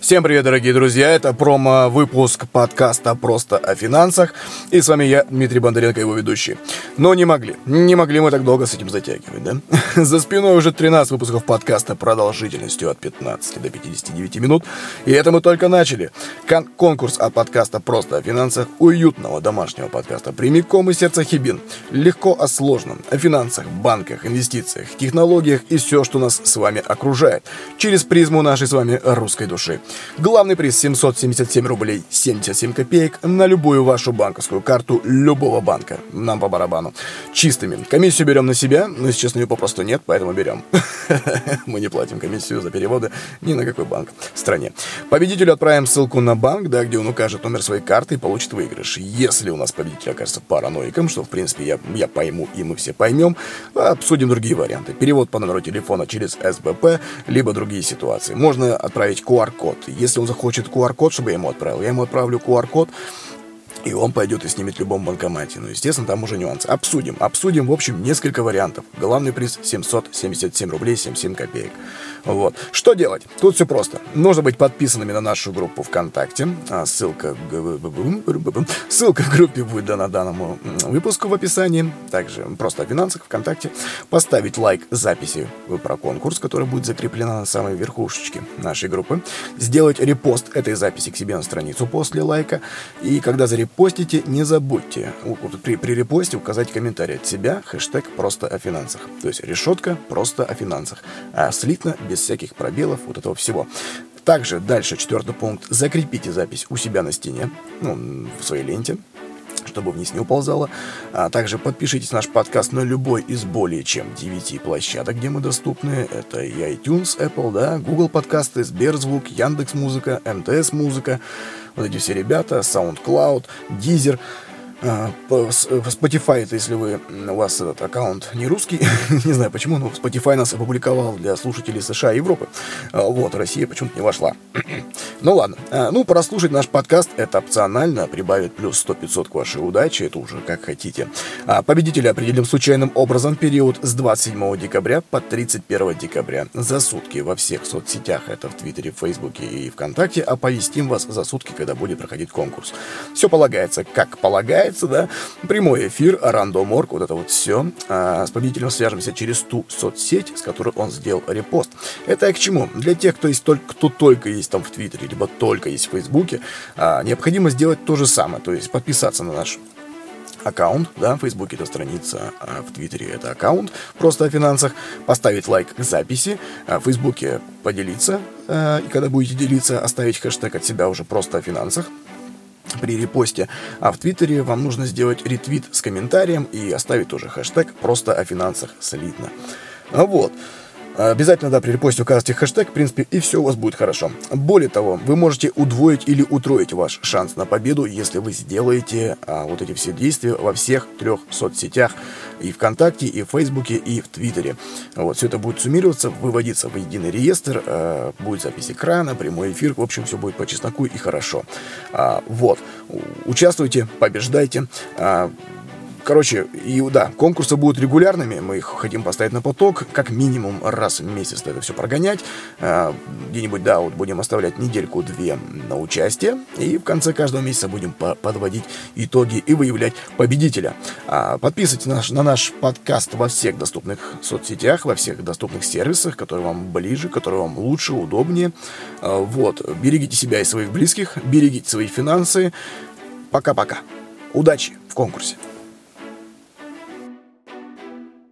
Всем привет, дорогие друзья! Это промо-выпуск подкаста «Просто о финансах». И с вами я, Дмитрий Бондаренко, его ведущий. Но не могли. Не могли мы так долго с этим затягивать, да? За спиной уже 13 выпусков подкаста продолжительностью от 15 до 59 минут. И это мы только начали. Кон- конкурс от подкаста «Просто о финансах» уютного домашнего подкаста прямиком из сердца Хибин. Легко о сложном. О финансах, банках, инвестициях, технологиях и все, что нас с вами окружает. Через призму нашей с вами русской души. Главный приз 777 рублей 77 копеек на любую вашу банковскую карту любого банка. Нам по барабану. Чистыми. Комиссию берем на себя, но, если честно, ее попросту нет, поэтому берем. Мы не платим комиссию за переводы ни на какой банк в стране. Победителю отправим ссылку на банк, да, где он укажет номер своей карты и получит выигрыш. Если у нас победитель окажется параноиком, что, в принципе, я, я пойму и мы все поймем, обсудим другие варианты. Перевод по номеру телефона через СБП, либо другие ситуации. Можно отправить QR-код если он захочет QR-код, чтобы я ему отправил, я ему отправлю QR-код, и он пойдет и снимет в любом банкомате. Ну, естественно, там уже нюансы. Обсудим. Обсудим, в общем, несколько вариантов. Главный приз 777 рублей 77 копеек. Вот. Что делать? Тут все просто. Нужно быть подписанными на нашу группу ВКонтакте. Ссылка, ссылка в группе будет дана данному выпуску в описании. Также просто о финансах ВКонтакте. Поставить лайк записи про конкурс, который будет закреплена на самой верхушечке нашей группы. Сделать репост этой записи к себе на страницу после лайка. И когда зарепостите, не забудьте при, при репосте указать комментарий от себя, хэштег «Просто о финансах». То есть решетка «Просто о финансах». А слитно без всяких пробелов, вот этого всего. Также дальше четвертый пункт. Закрепите запись у себя на стене, ну, в своей ленте чтобы вниз не уползало. А также подпишитесь на наш подкаст на любой из более чем 9 площадок, где мы доступны. Это и iTunes, Apple, да, Google подкасты, Сберзвук, Яндекс Музыка, МТС Музыка. Вот эти все ребята, SoundCloud, Deezer. А, Spotify, это если вы, у вас этот аккаунт не русский, не знаю почему, но Spotify нас опубликовал для слушателей США и Европы. А, вот, Россия почему-то не вошла. ну ладно, а, ну прослушать наш подкаст это опционально, прибавит плюс 100-500 к вашей удаче, это уже как хотите. Победителя определим случайным образом период с 27 декабря по 31 декабря. За сутки во всех соцсетях, это в Твиттере, Фейсбуке и ВКонтакте, оповестим вас за сутки, когда будет проходить конкурс. Все полагается, как полагается, получается, да, прямой эфир, рандоморг, вот это вот все. А, с победителем свяжемся через ту соцсеть, с которой он сделал репост. Это я к чему? Для тех, кто, есть только, кто только есть там в Твиттере, либо только есть в Фейсбуке, а, необходимо сделать то же самое, то есть подписаться на наш аккаунт, да, в Фейсбуке это страница, а в Твиттере это аккаунт, просто о финансах, поставить лайк к записи, а в Фейсбуке поделиться, а, и когда будете делиться, оставить хэштег от себя уже просто о финансах, при репосте. А в Твиттере вам нужно сделать ретвит с комментарием и оставить тоже хэштег «Просто о финансах солидно». Вот. Обязательно, да, при репосте указывайте хэштег, в принципе, и все у вас будет хорошо. Более того, вы можете удвоить или утроить ваш шанс на победу, если вы сделаете а, вот эти все действия во всех трех соцсетях. И ВКонтакте, и в Фейсбуке, и в Твиттере. Вот, все это будет суммироваться, выводиться в единый реестр, а, будет запись экрана, прямой эфир, в общем, все будет по чесноку и хорошо. А, вот, участвуйте, побеждайте. А, Короче, и да, конкурсы будут регулярными, мы их хотим поставить на поток, как минимум раз в месяц это все прогонять. А, где-нибудь, да, вот будем оставлять недельку-две на участие, и в конце каждого месяца будем подводить итоги и выявлять победителя. А, подписывайтесь на наш, на наш подкаст во всех доступных соцсетях, во всех доступных сервисах, которые вам ближе, которые вам лучше, удобнее. А, вот, берегите себя и своих близких, берегите свои финансы. Пока-пока. Удачи в конкурсе.